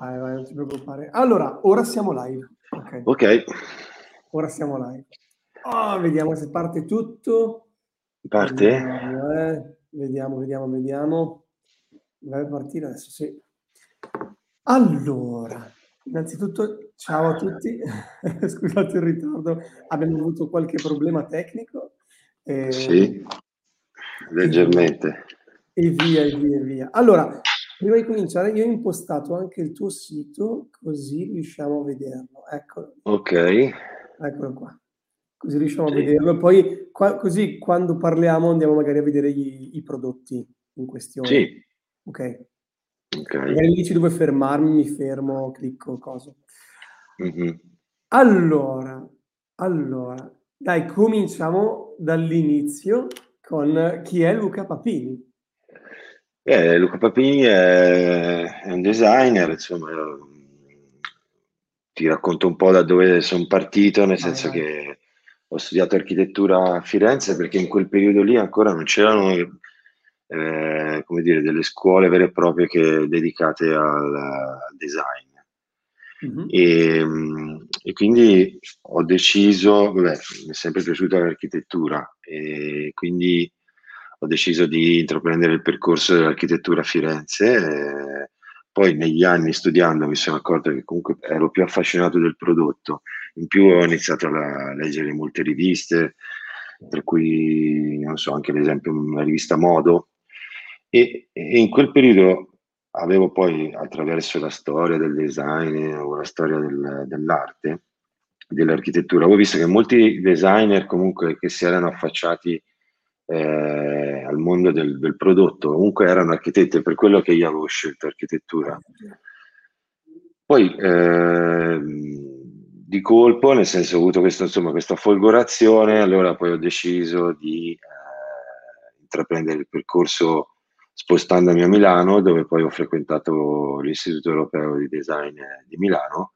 Vai, vai, non ti preoccupare. Allora, ora siamo live. Ok. Ok. Ora siamo live. Oh, vediamo se parte tutto. Parte? Vediamo, eh. vediamo, vediamo, vediamo. Deve partire adesso, sì. Allora, innanzitutto, ciao a tutti. Scusate il ritardo, abbiamo avuto qualche problema tecnico. Eh, sì, leggermente. E via, e via, e via. Allora, Prima di cominciare, io ho impostato anche il tuo sito, così riusciamo a vederlo. Eccolo. Ok. Eccolo qua. Così riusciamo sì. a vederlo. Poi, qua, così quando parliamo, andiamo magari a vedere gli, i prodotti in questione. Sì. Ok. Ok. Magari dici dove fermarmi, mi fermo, clicco, cosa. Mm-hmm. Allora, allora, dai, cominciamo dall'inizio con chi è Luca Papini. Eh, Luca Papini è, è, un designer, insomma, ti racconto un po' da dove sono partito, nel senso ah, che ho studiato architettura a Firenze perché in quel periodo lì ancora non c'erano eh, come dire, delle scuole vere e proprie che, dedicate al, al design. Mm-hmm. E, e, quindi ho deciso, vabbè, mi è sempre piaciuta l'architettura e quindi ho deciso di intraprendere il percorso dell'architettura a Firenze. Eh, poi negli anni studiando mi sono accorto che comunque ero più affascinato del prodotto. In più ho iniziato a leggere molte riviste, tra cui, non so, anche ad esempio una rivista Modo. E, e in quel periodo avevo poi, attraverso la storia del design o la storia del, dell'arte, dell'architettura, avevo visto che molti designer comunque che si erano affacciati eh, al mondo del, del, prodotto, comunque erano architetti, per quello che io avevo scelto architettura. Poi eh, di colpo, nel senso ho avuto questo, insomma, questa folgorazione, allora poi ho deciso di eh, intraprendere il percorso spostandomi a Milano, dove poi ho frequentato l'Istituto Europeo di Design di Milano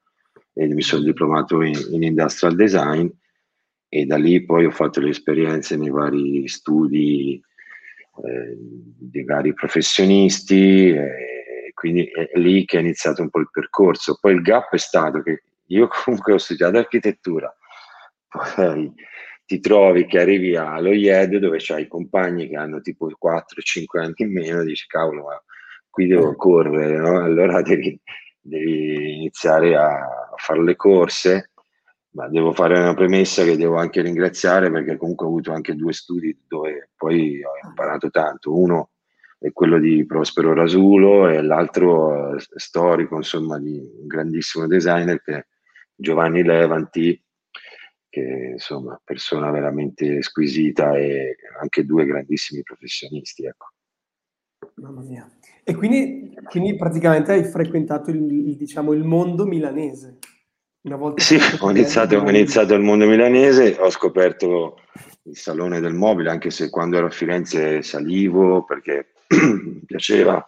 e mi sono diplomato in, in Industrial Design e da lì poi ho fatto le esperienze nei vari studi eh, di vari professionisti e quindi è lì che è iniziato un po' il percorso. Poi il gap è stato che io comunque ho studiato architettura, poi ti trovi che arrivi allo IED dove c'hai compagni che hanno tipo 4-5 anni in meno dici cavolo ma qui devo eh. correre, no? allora devi, devi iniziare a fare le corse ma devo fare una premessa che devo anche ringraziare perché comunque ho avuto anche due studi dove poi ho imparato tanto. Uno è quello di Prospero Rasulo e l'altro storico, insomma, di un grandissimo designer che è Giovanni Levanti, che insomma, persona veramente squisita e anche due grandissimi professionisti. Ecco. Mamma mia. E quindi, quindi praticamente hai frequentato il, il, diciamo, il mondo milanese. Una volta sì, ho iniziato, ho iniziato il mondo milanese, ho scoperto il Salone del Mobile, anche se quando ero a Firenze salivo perché mi piaceva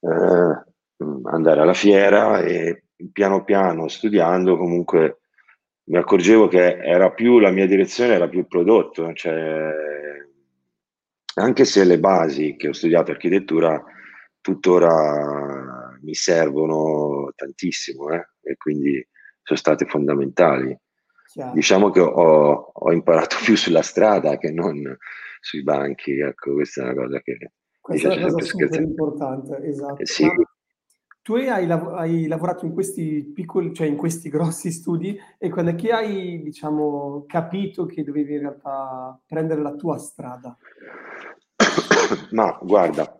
eh, andare alla fiera e piano piano studiando comunque mi accorgevo che era più la mia direzione, era più il prodotto, cioè, anche se le basi che ho studiato architettura tuttora mi servono tantissimo eh, e quindi sono state fondamentali. Chiaro. Diciamo che ho, ho, imparato più sulla strada che non sui banchi, ecco, questa è una cosa che... Questa è una cosa super importante, esatto. Eh, sì. tu hai, lav- hai, lavorato in questi piccoli, cioè in questi grossi studi e quando è che hai, diciamo, capito che dovevi in realtà prendere la tua strada? Ma guarda,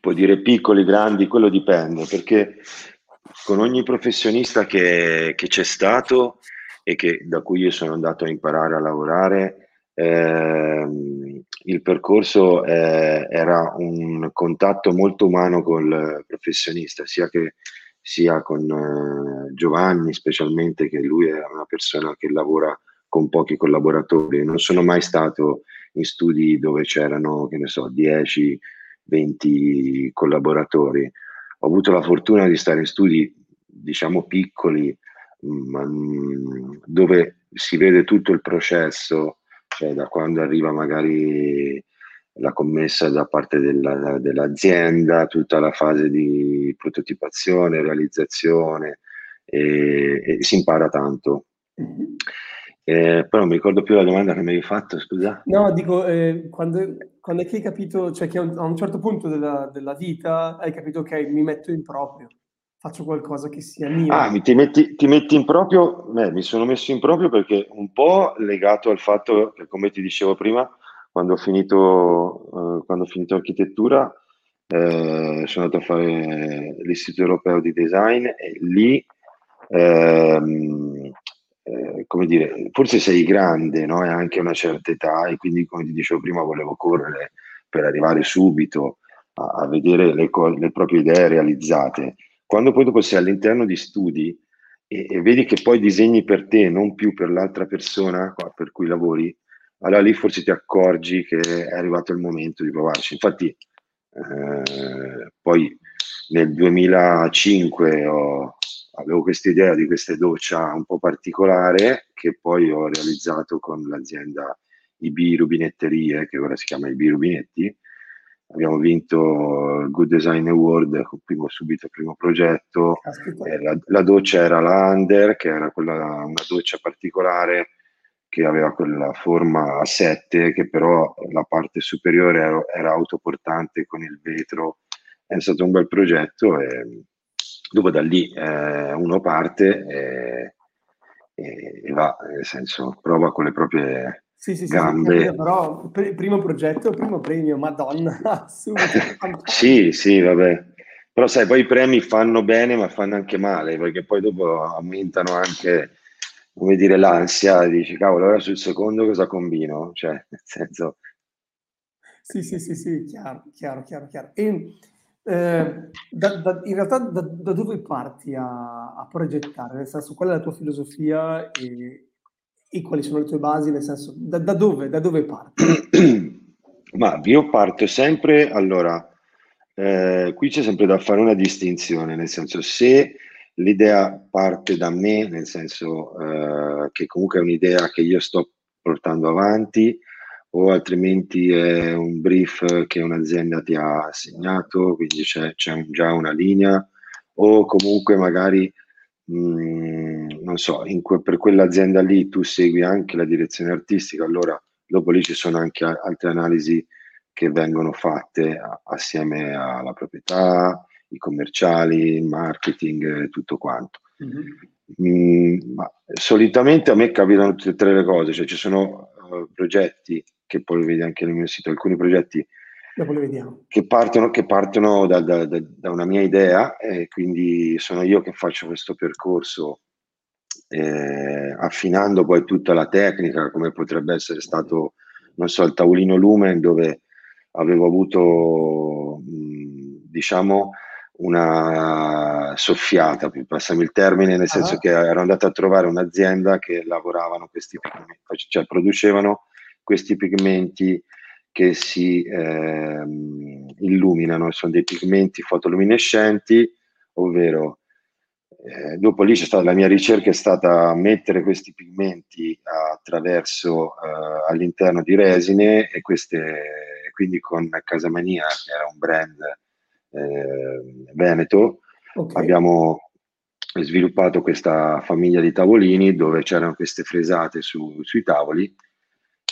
puoi dire piccoli, grandi, quello dipende, perché con ogni professionista che, che c'è stato e che, da cui io sono andato a imparare a lavorare, ehm, il percorso eh, era un contatto molto umano col professionista, sia, che, sia con eh, Giovanni specialmente, che lui è una persona che lavora con pochi collaboratori. Non sono mai stato in studi dove c'erano, che ne so, 10, 20 collaboratori ho avuto la fortuna di stare in studi, diciamo, piccoli, mh, mm, dove si vede tutto il processo, cioè da quando arriva magari la commessa da parte della, dell'azienda, tutta la fase di prototipazione, realizzazione e, e si impara tanto. Eh, però non mi ricordo più la domanda che mi hai fatto, scusa. No, dico, eh, quando, quando, è che hai capito, cioè che a un, certo punto della, della, vita hai capito che okay, mi metto in proprio, faccio qualcosa che sia mio. Ah, ti metti, ti metti in proprio? Beh, mi sono messo in proprio perché un po' legato al fatto che, come ti dicevo prima, quando ho finito, eh, quando ho finito architettura, eh, sono andato a fare l'Istituto Europeo di Design e lì... Ehm, come dire, forse sei grande, no? E anche una certa età e quindi, come ti dicevo prima, volevo correre per arrivare subito a, a vedere le, co- le, proprie idee realizzate. Quando poi dopo sei all'interno di studi e, e, vedi che poi disegni per te, non più per l'altra persona per cui lavori, allora lì forse ti accorgi che è arrivato il momento di provarci. Infatti, eh, poi nel 2005 ho, avevo questa idea di questa doccia un po' particolare che poi ho realizzato con l'azienda IB Rubinetterie, che ora si chiama IB Rubinetti. Abbiamo vinto il Good Design Award primo, subito il primo progetto. Eh, la, la, doccia era la Under, che era quella, una doccia particolare che aveva quella forma a 7, che però la parte superiore era, era autoportante con il vetro. È stato un bel progetto e Dopo da lì eh, uno parte e, e, va, nel senso, prova con le proprie sì, sì, gambe. Sì, però pr- primo progetto, primo premio, madonna, sì, sì, vabbè. Però sai, poi i premi fanno bene ma fanno anche male, perché poi dopo aumentano anche, come dire, l'ansia, dici, cavolo, ora sul secondo cosa combino? Cioè, nel senso... Sì, sì, sì, sì, chiaro, chiaro, chiaro, chiaro. E eh, da, da, in realtà da, da dove parti a, a, progettare? Nel senso, qual è la tua filosofia e, e quali sono le tue basi? Nel senso, da, dove, dove, parti? Ma io parto sempre, allora, eh, qui c'è sempre da fare una distinzione, nel senso se l'idea parte da me, nel senso eh, che comunque è un'idea che io sto portando avanti, o altrimenti è un brief che un'azienda ti ha assegnato, quindi c'è, c'è già una linea, o comunque magari, mh, mm, non so, que- per quell'azienda lì tu segui anche la direzione artistica, allora dopo lì ci sono anche a- altre analisi che vengono fatte a- assieme alla proprietà, i commerciali, il marketing, tutto quanto. Mm-hmm. Mm, ma solitamente a me capitano tutte e tre le cose, cioè ci sono uh, progetti che poi lo vedi anche nel mio sito, alcuni progetti che partono, che partono da, da, da, una mia idea e quindi sono io che faccio questo percorso eh, affinando poi tutta la tecnica come potrebbe essere stato, non so, il tavolino Lumen dove avevo avuto, mh, diciamo, una soffiata, passami il termine, nel senso uh-huh. che ero andato a trovare un'azienda che lavoravano questi, cioè producevano questi pigmenti che si eh, illuminano, sono dei pigmenti fotoluminescenti, ovvero eh, dopo lì c'è stata la mia ricerca è stata mettere questi pigmenti attraverso eh, all'interno di resine e queste quindi con Casamania che era un brand eh, veneto okay. abbiamo sviluppato questa famiglia di tavolini dove c'erano queste fresate su, sui tavoli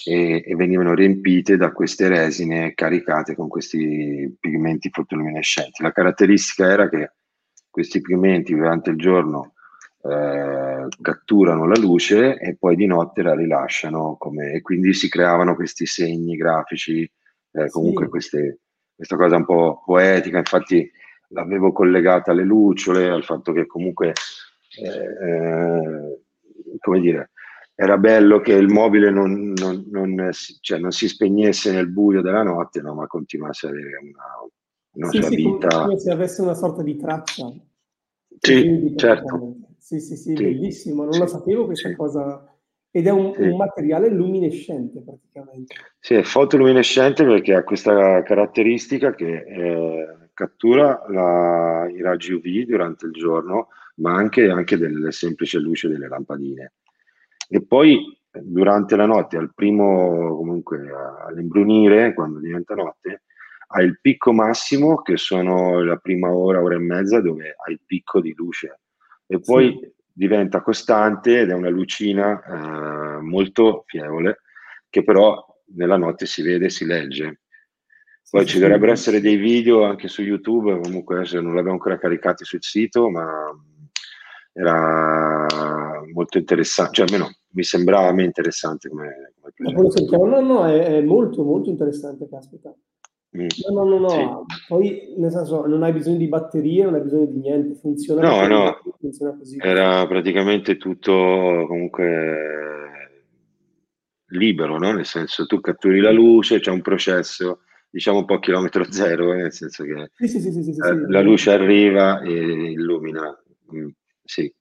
e, e, venivano riempite da queste resine caricate con questi pigmenti fotoluminescenti. La caratteristica era che questi pigmenti durante il giorno eh, catturano la luce e poi di notte la rilasciano come, e quindi si creavano questi segni grafici, eh, comunque sì. queste, questa cosa un po' poetica, infatti l'avevo collegata alle lucciole, al fatto che comunque, eh, eh come dire, era bello che il mobile non, non, non, cioè non, si spegnesse nel buio della notte, no, ma continuasse ad avere una, una sì, sua sì, vita. Come se avesse una sorta di traccia. Sì, certo. Sì, sì, sì, sì, bellissimo, non sì, la sapevo questa sì. cosa. Ed è un, un, materiale luminescente praticamente. Sì, è fotoluminescente perché ha questa caratteristica che eh, cattura la, i raggi UV durante il giorno, ma anche, anche delle semplici luce delle lampadine. E poi durante la notte, al primo comunque all'imbrunire, quando diventa notte, hai il picco massimo che sono la prima ora, ora e mezza dove hai il picco di luce e poi sì. Diventa costante ed è una lucina eh, molto fievole che però nella notte si vede e si legge. Poi sì, ci dovrebbero essere dei video anche su YouTube, comunque non l'abbiamo ancora caricati sul sito, ma era molto interessante, cioè almeno mi sembrava a me interessante come, come progetto. No, no, è, è, molto molto interessante, caspita. Mm. No, no, no, no. Sì. Poi nel senso non hai bisogno di batterie, non hai bisogno di niente, funziona, no, no. funziona così. Era praticamente tutto comunque libero, no? Nel senso tu catturi la luce, c'è un processo diciamo un po' chilometro zero, eh, nel senso che sì, sì, sì, eh, la luce arriva e illumina. Mm, sì.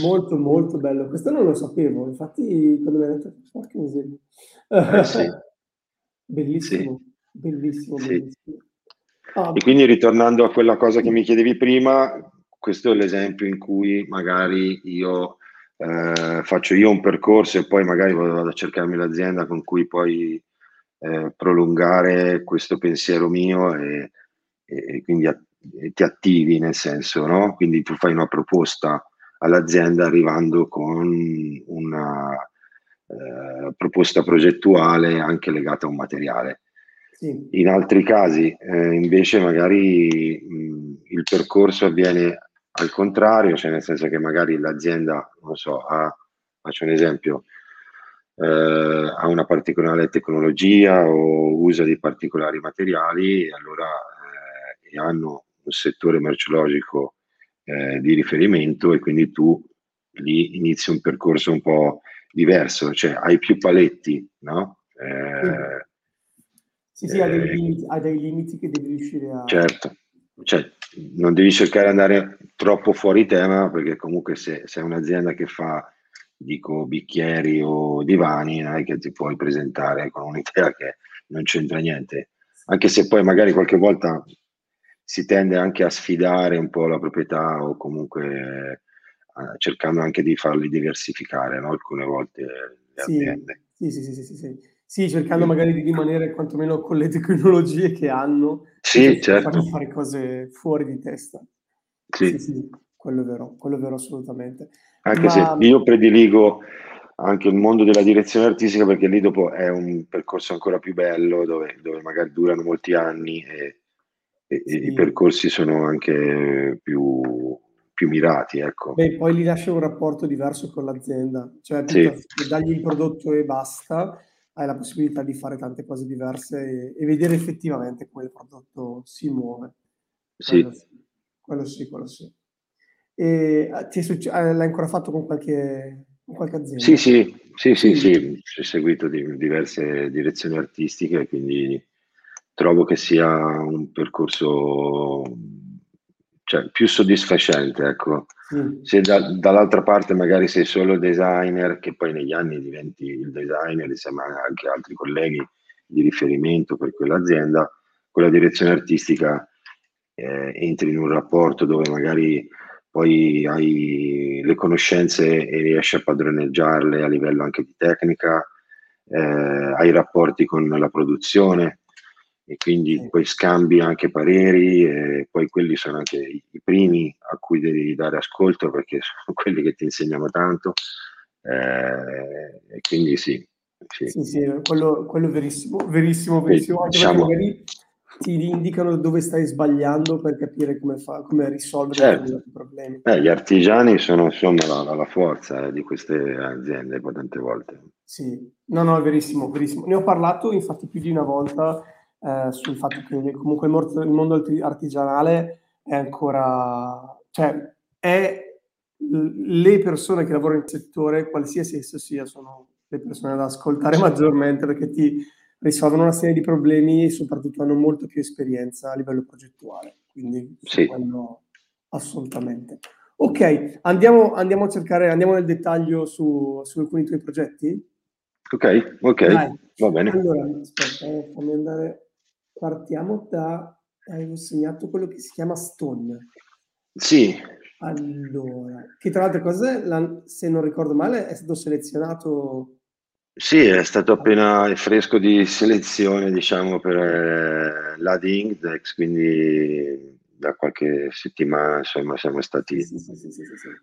Molto, molto bello. Questo non lo sapevo, infatti quando mi hai detto, porca miseria. Eh, sì. bellissimo, bellissimo, bellissimo. Ah, e quindi ritornando a quella cosa che mi chiedevi prima, questo è l'esempio in cui magari io eh, faccio io un percorso e poi magari vado a cercarmi l'azienda con cui poi eh, prolungare questo pensiero mio e, e quindi a, e ti attivi nel senso, no? Quindi tu fai una proposta all'azienda arrivando con una eh, proposta progettuale anche legata a un materiale. Sì. In altri casi eh, invece magari mh, il percorso avviene al contrario, cioè nel senso che magari l'azienda, non so, ha, faccio un esempio, eh, ha una particolare tecnologia o usa dei particolari materiali e allora eh, e hanno un settore merceologico eh, di riferimento e quindi tu lì inizi un percorso un po' diverso, cioè hai più paletti, no? Eh, sì, sì, ha dei, eh, limiti, ha dei limiti che devi riuscire a... Certo, cioè, non devi cercare di andare troppo fuori tema perché comunque se sei un'azienda che fa dico bicchieri o divani non è che ti puoi presentare con un'idea che non c'entra niente anche se poi magari qualche volta si tende anche a sfidare un po' la proprietà o comunque eh, cercando anche di farli diversificare no? alcune volte le sì, aziende. Sì, sì, sì, sì, sì. Sì cercando magari di rimanere quantomeno con le tecnologie che hanno, sì, certo. fare cose fuori di testa. Sì. sì, sì, quello è vero, quello è vero assolutamente. Anche Ma... se io prediligo anche il mondo della direzione artistica perché lì dopo è un percorso ancora più bello dove, dove magari durano molti anni e e, sì. i percorsi sono anche più, più mirati. Ecco. Beh, poi gli lascia un rapporto diverso con l'azienda, cioè sì. dagli il prodotto e basta, hai la possibilità di fare tante cose diverse e, e vedere effettivamente come il prodotto si muove. Sì. Quello sì, quello sì. Quello sì. E ah, ti succe- ah, l'hai ancora fatto con qualche, con qualche azienda? Sì, sì, sì, sì, sì. sì. ho seguito di, diverse direzioni artistiche, quindi trovo che sia un percorso cioè, più soddisfacente. Ecco. Mm. Se da, dall'altra parte magari sei solo designer, che poi negli anni diventi il designer insieme anche altri colleghi di riferimento per quell'azienda, con la direzione artistica eh, entri in un rapporto dove magari poi hai le conoscenze e riesci a padroneggiarle a livello anche di tecnica, eh, hai rapporti con la produzione, e quindi poi scambi anche pareri e poi quelli sono anche i, i, primi a cui devi dare ascolto perché sono quelli che ti insegnano tanto eh, e quindi sì. Sì, sì, sì quello, quello verissimo, verissimo, verissimo. Anche diciamo, magari ti indicano dove stai sbagliando per capire come, fa, come risolvere certo. i problemi. Eh, gli artigiani sono insomma la, la forza eh, di queste aziende tante volte. Sì, no, no, è verissimo, verissimo. Ne ho parlato infatti più di una volta eh, sul fatto che comunque il mondo artigianale è ancora, cioè è le persone che lavorano nel settore, qualsiasi esso sia, sono le persone da ascoltare maggiormente perché ti risolvono una serie di problemi e soprattutto hanno molto più esperienza a livello progettuale. Quindi sì. assolutamente. Ok, andiamo, andiamo, a cercare, andiamo nel dettaglio su, su alcuni tuoi progetti. Ok, ok, Dai. va bene. Allora, aspetta, fammi andare partiamo da, avevo segnato quello che si chiama Stone. Sì. Allora, che tra l'altro cose, se non ricordo male, è stato selezionato Sì, è stato appena fresco di selezione, diciamo, per eh, l'AD Index, quindi da qualche settimana insomma siamo stati sì, sì, sì,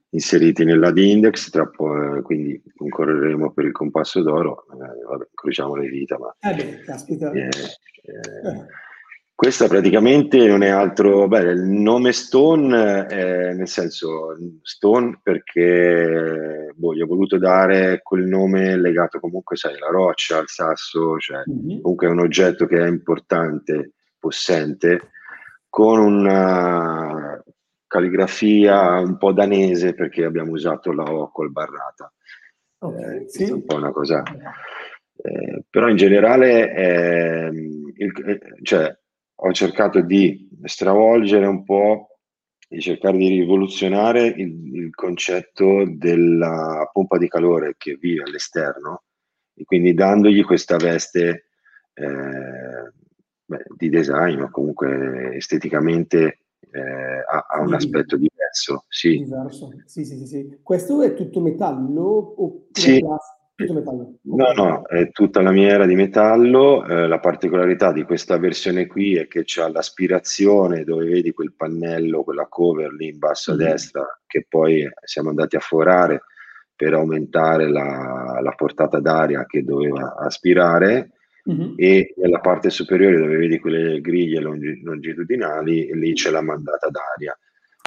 inseriti nell'AD Index, tra po', eh, quindi concorreremo per il compasso d'oro, eh, vabbè, incrociamo le dita, ma... Eh beh, caspita. Eh, eh, questa praticamente non è altro, beh, il nome Stone, è, nel senso Stone perché boh, gli ho voluto dare quel nome legato comunque, sai, alla roccia, al sasso, cioè mm-hmm. comunque è un oggetto che è importante, possente, con una calligrafia un po' danese perché abbiamo usato la O col barrata. Okay, eh, sì. È un po' una cosa... Eh, però in generale, eh, il, cioè, ho cercato di stravolgere un po', di cercare di rivoluzionare il, il concetto della pompa di calore che vive all'esterno e quindi dandogli questa veste eh, beh, di design o comunque esteticamente eh, ha, ha, un aspetto diverso. Sì. Diverso. Sì, sì, sì. Questo è tutto metallo? Oppure sì, tutto metallo. No, no, è tutta la miniera di metallo. Eh, la particolarità di questa versione qui è che c'è l'aspirazione dove vedi quel pannello, quella cover lì in basso a destra, che poi siamo andati a forare per aumentare la, la portata d'aria che doveva aspirare. E nella parte superiore dove vedi quelle griglie longitudinali, lì c'è la mandata d'aria.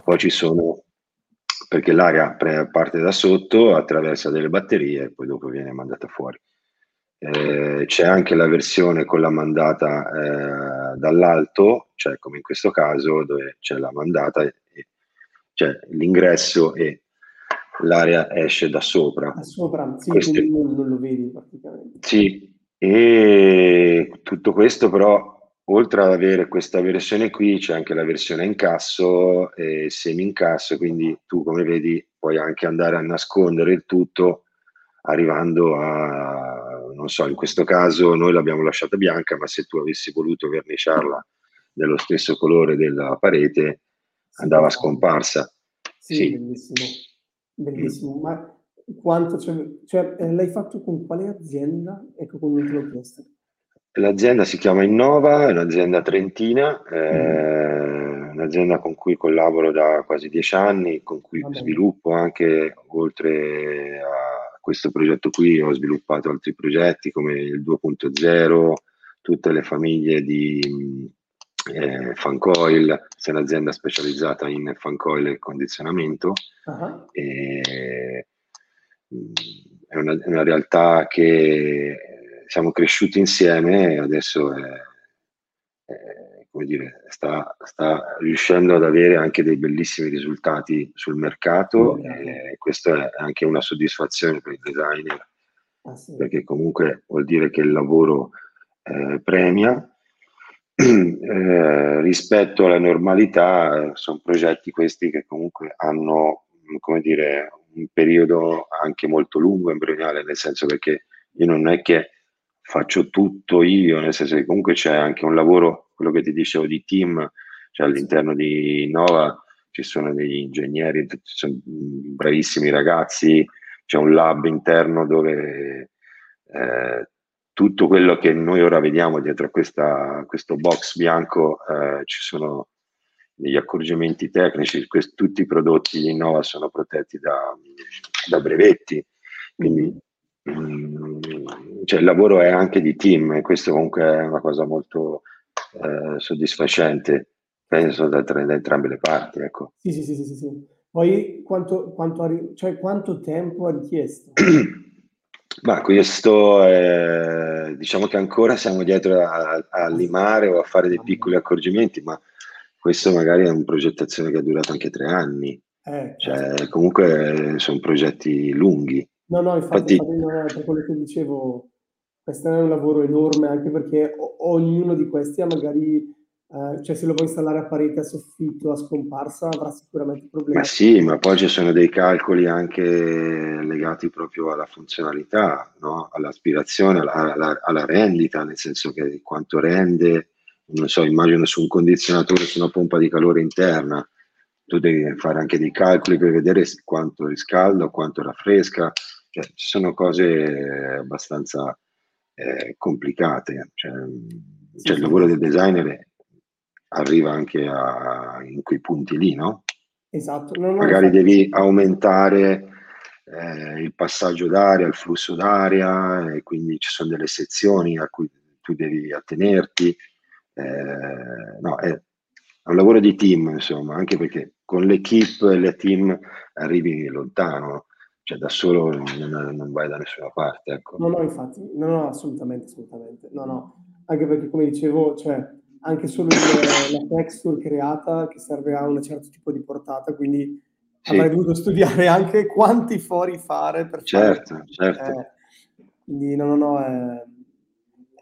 Poi ci sono perché l'aria parte da sotto, attraversa delle batterie e poi dopo viene mandata fuori. Eh, c'è anche la versione con la mandata eh, dall'alto, cioè come in questo caso dove c'è la mandata, e, cioè l'ingresso e l'aria esce da sopra. Da sopra, sì, Queste... non, non lo vedi praticamente. Sì, e tutto questo però oltre ad avere questa versione qui c'è anche la versione incasso e semi incasso quindi tu come vedi puoi anche andare a nascondere il tutto arrivando a non so in questo caso noi l'abbiamo lasciata bianca ma se tu avessi voluto verniciarla dello stesso colore della parete andava scomparsa sì, sì. bellissimo bellissimo mm. ma quanto cioè, cioè, l'hai fatto con quale azienda ecco come te l'ho chiesto L'azienda si chiama Innova, è un'azienda trentina, eh, un'azienda con cui collaboro da quasi dieci anni, con cui Vabbè. sviluppo anche, oltre a questo progetto qui, ho sviluppato altri progetti come il 2.0, tutte le famiglie di eh, Fancoil, è un'azienda specializzata in Fancoil e condizionamento. Uh-huh. E, mm, è, una, è una realtà che siamo cresciuti insieme e adesso è, è, come dire, sta, sta, riuscendo ad avere anche dei bellissimi risultati sul mercato e questa è anche una soddisfazione per il designer ah, sì. perché comunque vuol dire che il lavoro eh, premia. Eh, rispetto alla normalità sono progetti questi che comunque hanno come dire un periodo anche molto lungo embrionale nel senso perché io non è che faccio tutto io, nel senso che comunque c'è anche un lavoro, quello che ti dicevo di team, cioè all'interno di Nova ci sono degli ingegneri, ci sono bravissimi ragazzi, c'è un lab interno dove eh, tutto quello che noi ora vediamo dietro a questa, questo box bianco eh, ci sono degli accorgimenti tecnici, quest- tutti i prodotti di Innova sono protetti da, da brevetti, quindi Mm, cioè il lavoro è anche di team e questo comunque è una cosa molto eh, soddisfacente, penso da, da, entrambe le parti. Ecco. Sì, sì, sì, sì, sì. Poi quanto, quanto, cioè, quanto tempo ha richiesto? Ma questo è, diciamo che ancora siamo dietro a, a, limare o a fare dei piccoli accorgimenti, ma questo magari è una progettazione che è durata anche tre anni. Eh, cioè, certo. comunque sono progetti lunghi. No, no, infatti, infatti per quello che dicevo, questo è un lavoro enorme anche perché o- ognuno di questi ha magari, eh, cioè se lo vuoi installare a parete, a soffitto, a scomparsa, avrà sicuramente problemi. Ma sì, ma poi ci sono dei calcoli anche legati proprio alla funzionalità, no? all'aspirazione, alla, alla, alla rendita, nel senso che quanto rende, non so, immagino su un condizionatore, su una pompa di calore interna, tu devi fare anche dei calcoli per vedere quanto riscalda quanto raffresca, cioè, ci sono cose abbastanza eh, complicate. Cioè, sì, cioè il lavoro del designer arriva anche a, in quei punti lì, no? Esatto. Non Magari devi aumentare eh, il passaggio d'aria, il flusso d'aria, e quindi ci sono delle sezioni a cui tu devi attenerti. Eh, no, è, è un lavoro di team, insomma, anche perché con l'equipe e le team arrivi lontano, cioè da solo non, non vai da nessuna parte. Ecco. No, no, infatti, no, no, assolutamente, assolutamente. No, no, anche perché come dicevo, cioè, anche solo il, la texture creata che serve a un certo tipo di portata, quindi sì. avrei dovuto studiare anche quanti fori fare per certo, fare, certo. Eh, quindi no, no, no, e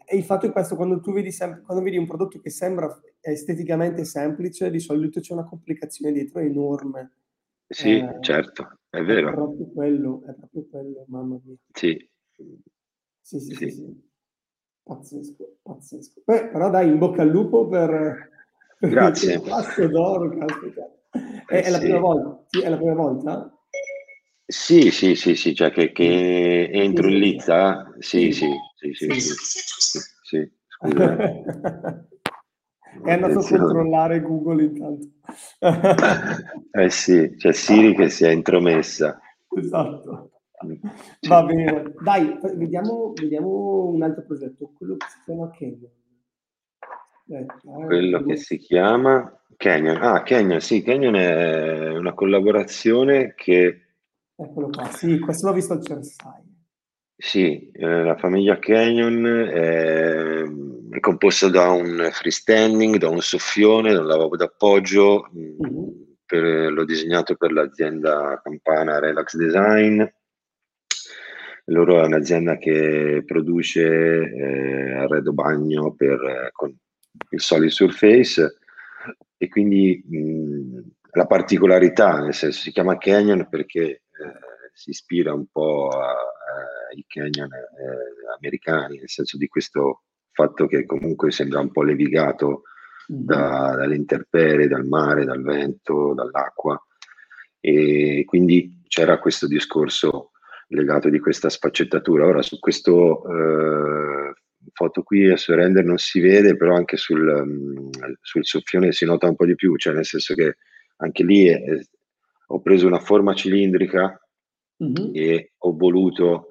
il fatto è questo, quando tu vedi, sem- quando vedi un prodotto che sembra esteticamente semplice, di solito c'è una complicazione dietro enorme. Sì, eh, certo, è vero. È proprio quello, è proprio quello, mamma mia. Sì. Sì, sì, sì. sì. Pazzesco, pazzesco. Beh, però dai, in bocca al lupo per, per Grazie. il passo d'oro, caspita. È, è, la prima volta? Sì, è la prima volta? Sì, sì, sì, sì, cioè che, che entro in lizza? Sì, sì, sì, sì, sì, sì, sì, scusa. È andato a controllare Google intanto. eh sì, c'è Siri che si è intromessa. Esatto. Va bene, dai, vediamo, vediamo un altro progetto, quello che si chiama Canyon. Eh, quello che si chiama Canyon. Ah, Canyon, sì, Canyon è una collaborazione che Eccolo qua, sì, questo l'ho visto al Cersai. Sì, eh, la famiglia Canyon è, è, composta da un freestanding, da un soffione, da un lavabo d'appoggio, mm-hmm. per, l'ho disegnato per l'azienda campana Relax Design. Loro è un'azienda che produce eh, arredo bagno per, con il Solid Surface e quindi mh, la particolarità, nel senso si chiama Canyon perché eh, si ispira un po' ai canyon eh, americani, nel senso di questo fatto che comunque sembra un po' levigato da, mm-hmm. dalle intemperie, dal mare, dal vento, dall'acqua. E quindi c'era questo discorso legato di questa sfaccettatura. Ora su questo eh, foto qui a surrender non si vede, però anche sul, um, sul soffione si nota un po' di più, cioè nel senso che anche lì è, ho preso una forma cilindrica mm-hmm. e ho voluto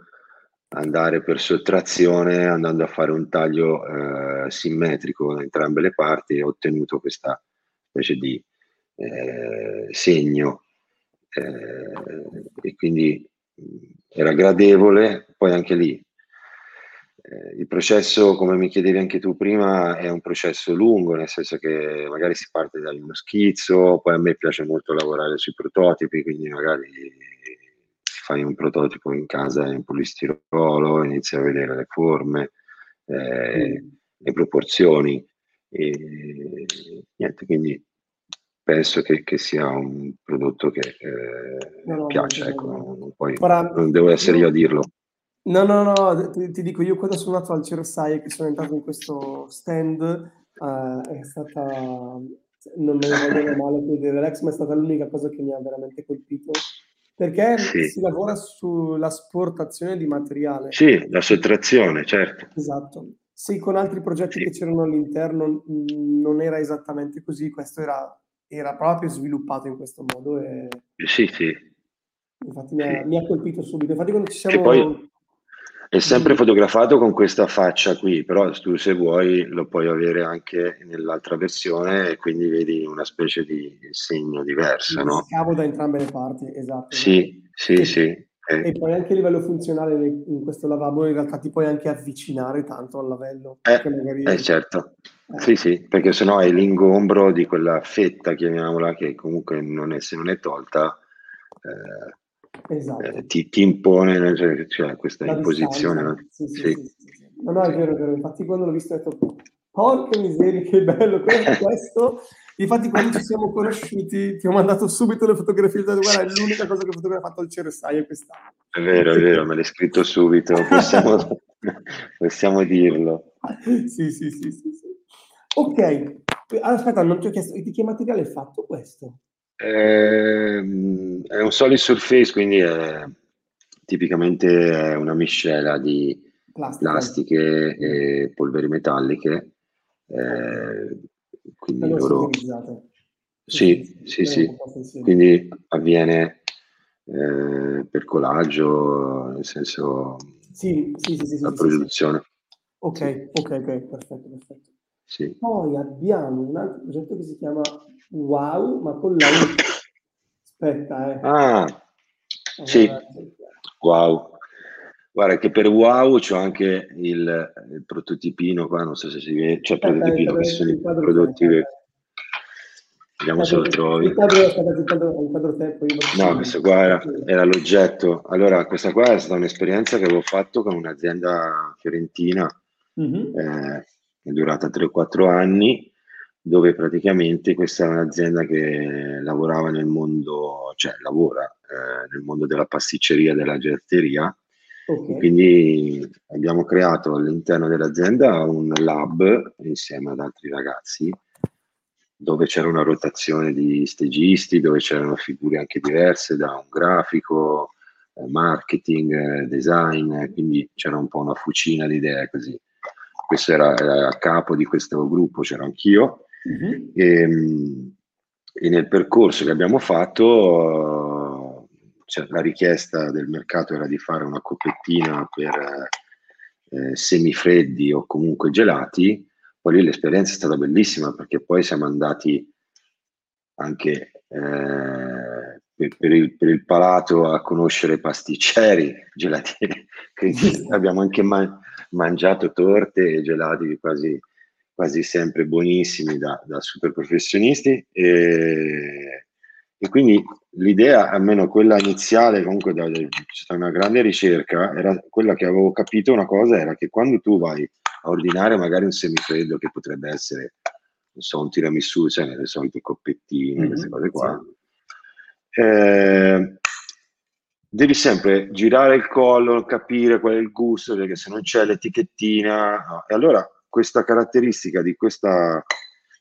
andare per sottrazione andando a fare un taglio eh, simmetrico da entrambe le parti e ho ottenuto questa specie di eh, segno eh, e quindi era gradevole poi anche lì eh, il processo, come mi chiedevi anche tu prima, è un processo lungo, nel senso che magari si parte da uno schizzo, poi a me piace molto lavorare sui prototipi, quindi magari fai un prototipo in casa in polistirolo, inizi a vedere le forme, eh, mm. le proporzioni, e niente, quindi penso che, che, sia un prodotto che eh, no, no, piace, ecco, non, poi, Ora, non devo essere io a dirlo. No, no, no, ti, ti dico, io quando sono andato al Cersai e che sono entrato in questo stand, uh, è stata, non me ne voglio male di Relax, ma è stata l'unica cosa che mi ha veramente colpito, perché sì. si lavora sulla sportazione di materiale. Sì, la sottrazione, certo. Esatto. Sì, con altri progetti sì. che c'erano all'interno non era esattamente così, questo era, era proprio sviluppato in questo modo. E... Sì, sì. Infatti mi ha, mi ha colpito subito. Infatti quando ci siamo... È sempre fotografato con questa faccia qui, però tu se vuoi lo puoi avere anche nell'altra versione e quindi vedi una specie di segno diverso, sì, no? Scavo da entrambe le parti, esatto. Sì, sì, e, sì. E eh. poi anche a livello funzionale in questo lavabo in realtà ti puoi anche avvicinare tanto al lavello. Eh, magari... eh certo, eh. sì sì, perché sennò hai l'ingombro di quella fetta, chiamiamola, che comunque non è, se non è tolta... Eh, esatto. eh, ti, ti, impone cioè, cioè questa La imposizione. No? Sì, sì, sì. No, no, è vero, è vero. Infatti quando l'ho visto ho detto, porca miseria, che bello questo. Infatti quando ci siamo conosciuti ti ho mandato subito le fotografie, detto, guarda, è l'unica cosa che ho fotografato al Ceresaia quest'anno. È vero, è vero, me l'hai scritto subito, possiamo, possiamo dirlo. Sì, sì, sì, sì, sì. Ok, aspetta, non ti ho chiesto, di che materiale è fatto questo? Eh, è un solid surface, quindi è, tipicamente è una miscela di Plastica. plastiche e polveri metalliche. Eh, quindi loro... Sì, sì, sì. Quindi avviene eh, per colaggio, nel senso sì, sì, sì, sì, la produzione. Ok, ok, ok, perfetto, perfetto. Sì. Poi abbiamo un altro progetto che si chiama Wow, ma con la U. Aspetta, eh. Ah, sì, wow. Guarda che per wow c'ho anche il, il prototipino qua, non so se si vede, cioè il prototipino che sono i prodotti che... Vediamo se lo trovi. Il quadro, il quadro, il quadro tempo, no, questo qua era, era, l'oggetto. Allora, questa qua è stata un'esperienza che avevo fatto con un'azienda fiorentina, mm-hmm. eh, è durata 3-4 anni, dove praticamente questa è un'azienda che lavorava nel mondo, cioè lavora eh, nel mondo della pasticceria e della gelateria. Okay. Quindi abbiamo creato all'interno dell'azienda un lab insieme ad altri ragazzi dove c'era una rotazione di stagisti, dove c'erano figure anche diverse da un grafico, eh, marketing, eh, design, quindi c'era un po' una fucina di idee così. Questo era, era a capo di questo gruppo, c'ero anch'io. Uh-huh. E, e, nel percorso che abbiamo fatto, cioè, la richiesta del mercato era di fare una coppettina per eh, semifreddi o comunque gelati poi lì l'esperienza è stata bellissima perché poi siamo andati anche eh, per, per, il, per, il, palato a conoscere pasticceri, gelatieri, abbiamo anche man- mangiato torte e gelati quasi, quasi sempre buonissimi da, da super professionisti e, e, quindi l'idea, almeno quella iniziale, comunque da, c'è stata una grande ricerca, era quella che avevo capito una cosa, era che quando tu vai a ordinare magari un semifreddo che potrebbe essere, non so, un tiramisù, cioè le solite coppettine, mm-hmm, queste cose qua. Sì. Eh, devi sempre girare il collo, capire qual è il gusto, perché se non c'è l'etichettina... No. E allora questa caratteristica di questa,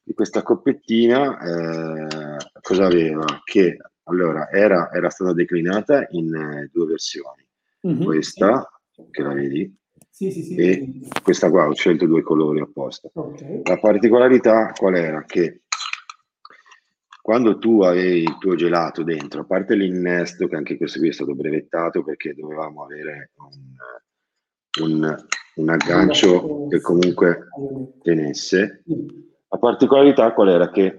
di questa coppettina eh, cosa aveva? Che allora era, era stata declinata in eh, due versioni. Mm-hmm. Questa, che la vedi, sì, sì, sì. E questa qua ho scelto due colori apposta. Okay. La particolarità qual era? Che quando tu avevi il tuo gelato dentro, a parte l'innesto, che anche questo qui è stato brevettato perché dovevamo avere un, un, un aggancio che comunque tenesse, la particolarità qual era? Che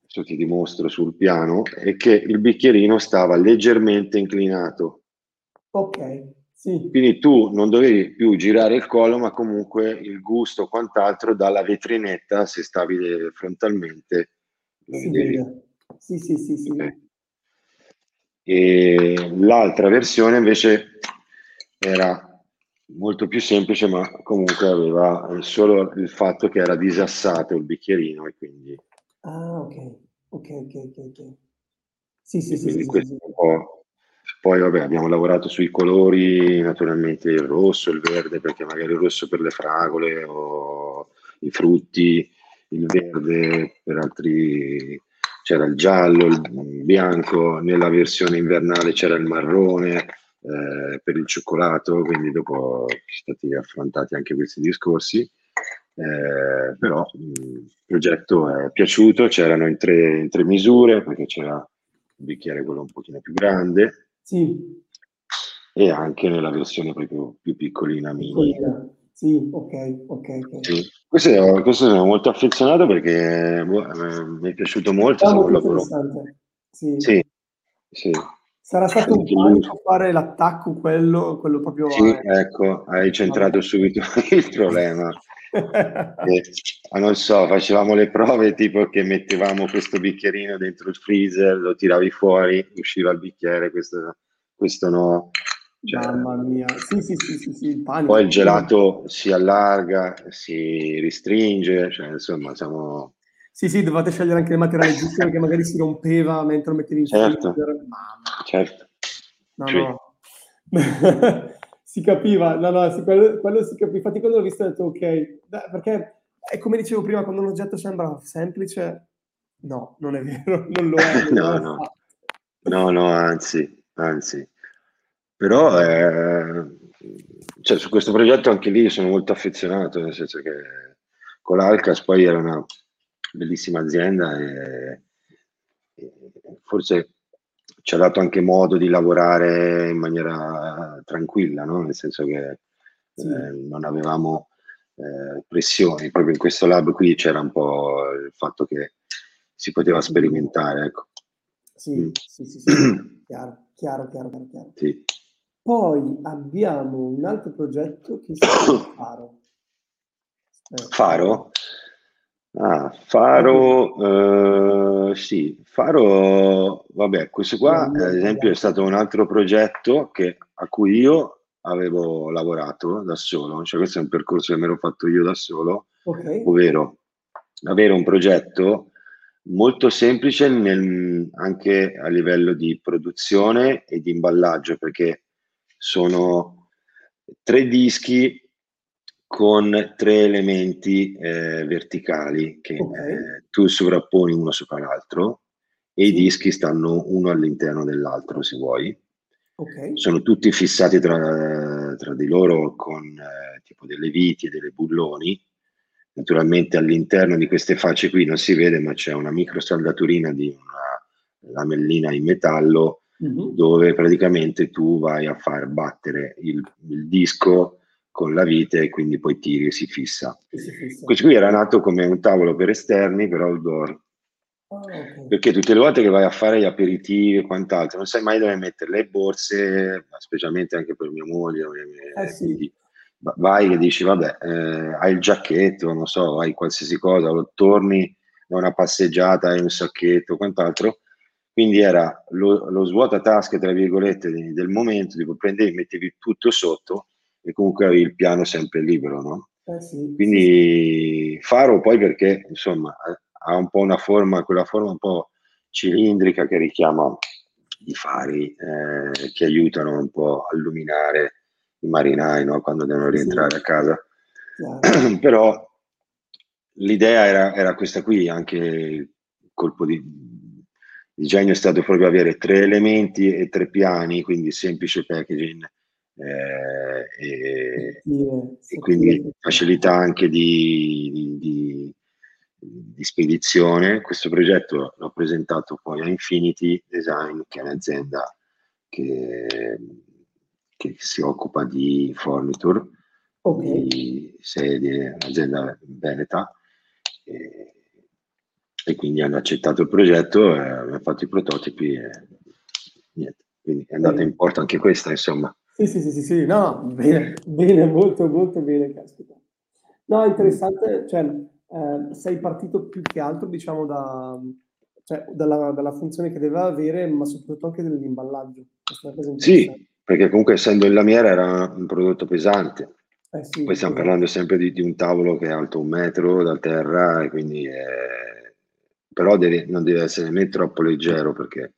adesso ti dimostro sul piano, è che il bicchierino stava leggermente inclinato. Ok. Sì. Quindi tu non dovevi più girare il collo, ma comunque il gusto o quant'altro dalla vetrinetta, se stavi frontalmente, lo sì. Sì, sì, sì, sì. Okay. E l'altra versione invece era molto più semplice, ma comunque aveva solo il fatto che era disassato il bicchierino e quindi... Ah, ok, ok, ok, ok. Sì, sì, sì. Sì, sì. Poi vabbè, abbiamo lavorato sui colori, naturalmente il rosso, il verde, perché magari il rosso per le fragole o i frutti, il verde per altri c'era il giallo, il bianco, nella versione invernale c'era il marrone eh, per il cioccolato, quindi dopo sono stati affrontati anche questi discorsi. Eh, però il progetto è piaciuto, c'erano in tre, in tre misure perché c'era il bicchiere quello un pochino più grande, sì. E anche nella versione proprio più piccolina, mini. Sì, ok, ok. okay. Sì. Questo, questo, sono molto affezionato perché boh, eh, mi è piaciuto molto. È molto. Sì. sì. sì. Sarà stato un panico fare l'attacco quello, quello proprio... Sì, a... ecco, hai centrato subito il problema. eh, non so, facevamo le prove tipo che mettevamo questo bicchierino dentro il freezer, lo tiravi fuori, usciva il bicchiere, questo, questo no. Cioè, Mamma mia, sì, sì, sì, sì, sì il Poi il gelato si allarga, si ristringe, cioè insomma siamo... Sì, sì, dovete scegliere anche le materiali giuste perché magari si rompeva mentre lo mettevi in certo, freezer. Certo. No, sì. no. si capiva, no, no, si, quello, quello, si capiva. Infatti, quando l'ho visto, ho detto ok, Beh, perché è come dicevo prima, quando un oggetto sembra semplice, no, non è vero, non lo è. No, no. no, no, anzi, anzi. Però eh, cioè, su questo progetto anche lì sono molto affezionato, nel senso che con l'Alcas poi era una bellissima azienda e, e forse ci ha dato anche modo di lavorare in maniera tranquilla, no? nel senso che sì. eh, non avevamo eh, pressioni. Proprio in questo lab qui c'era un po' il fatto che si poteva sperimentare. Ecco. Sì, mm. sì, sì, sì. chiaro, chiaro, chiaro, chiaro. Sì. Poi abbiamo un altro progetto che si chiama Faro. Aspetta. Faro? Ah, Faro, eh, sì, Faro, vabbè, questo qua ad esempio è stato un altro progetto che, a cui io avevo lavorato da solo, cioè questo è un percorso che mi ero fatto io da solo, okay. ovvero avere un progetto molto semplice nel, anche a livello di produzione e di imballaggio, perché sono tre dischi con tre elementi eh, verticali che okay. eh, tu sovrapponi uno sopra l'altro e i dischi stanno uno all'interno dell'altro se vuoi. Okay. Sono tutti fissati tra, tra di loro con eh, tipo delle viti e delle bulloni. Naturalmente all'interno di queste facce qui non si vede, ma c'è una microsaldaturina di una lamellina in metallo mm-hmm. dove praticamente tu vai a far battere il, il disco con la vite e quindi poi tiri e si fissa. si fissa. Questo qui era nato come un tavolo per esterni per outdoor. Oh, okay. Perché tutte le volte che vai a fare gli aperitivi e quant'altro, non sai mai dove mettere le borse, specialmente anche per mia moglie. Eh sì. Vai e dici, vabbè, eh, hai il giacchetto, non so, hai qualsiasi cosa, torni da una passeggiata, hai un sacchetto, quant'altro. Quindi era lo, lo svuota tasche, tra virgolette, del momento, tipo prendevi, mettevi tutto sotto e comunque avevi il piano sempre libero, no? Eh sì, Quindi sì. Faro poi perché insomma ha un po' una forma, quella forma un po' cilindrica che richiama i fari eh, che aiutano un po' a illuminare i marinai no? quando devono rientrare sì. a casa. Yeah. Però l'idea era, era, questa qui, anche il colpo di, di genio è stato proprio avere tre elementi e tre piani, quindi semplice packaging eh, e, e, quindi facilità anche di, di, di, spedizione. Questo progetto l'ho presentato poi a Infinity Design, che è un'azienda che, che si occupa di forniture, okay. di sedie, un'azienda veneta. E, e quindi hanno accettato il progetto, eh, abbiamo fatto i prototipi e niente. Quindi è andata in porto anche questa, insomma. Sì, sì, sì, sì, sì. no, bene, bene, molto, molto bene, caspita. No, interessante, cioè, eh, sei partito più che altro, diciamo, da, cioè, dalla, dalla, funzione che deve avere, ma soprattutto anche dell'imballaggio. Sì, perché comunque essendo in lamiera era un prodotto pesante. Eh sì, Poi stiamo sì. parlando sempre di, di, un tavolo che è alto un metro da terra, e quindi è... però deve, non deve essere né troppo leggero perché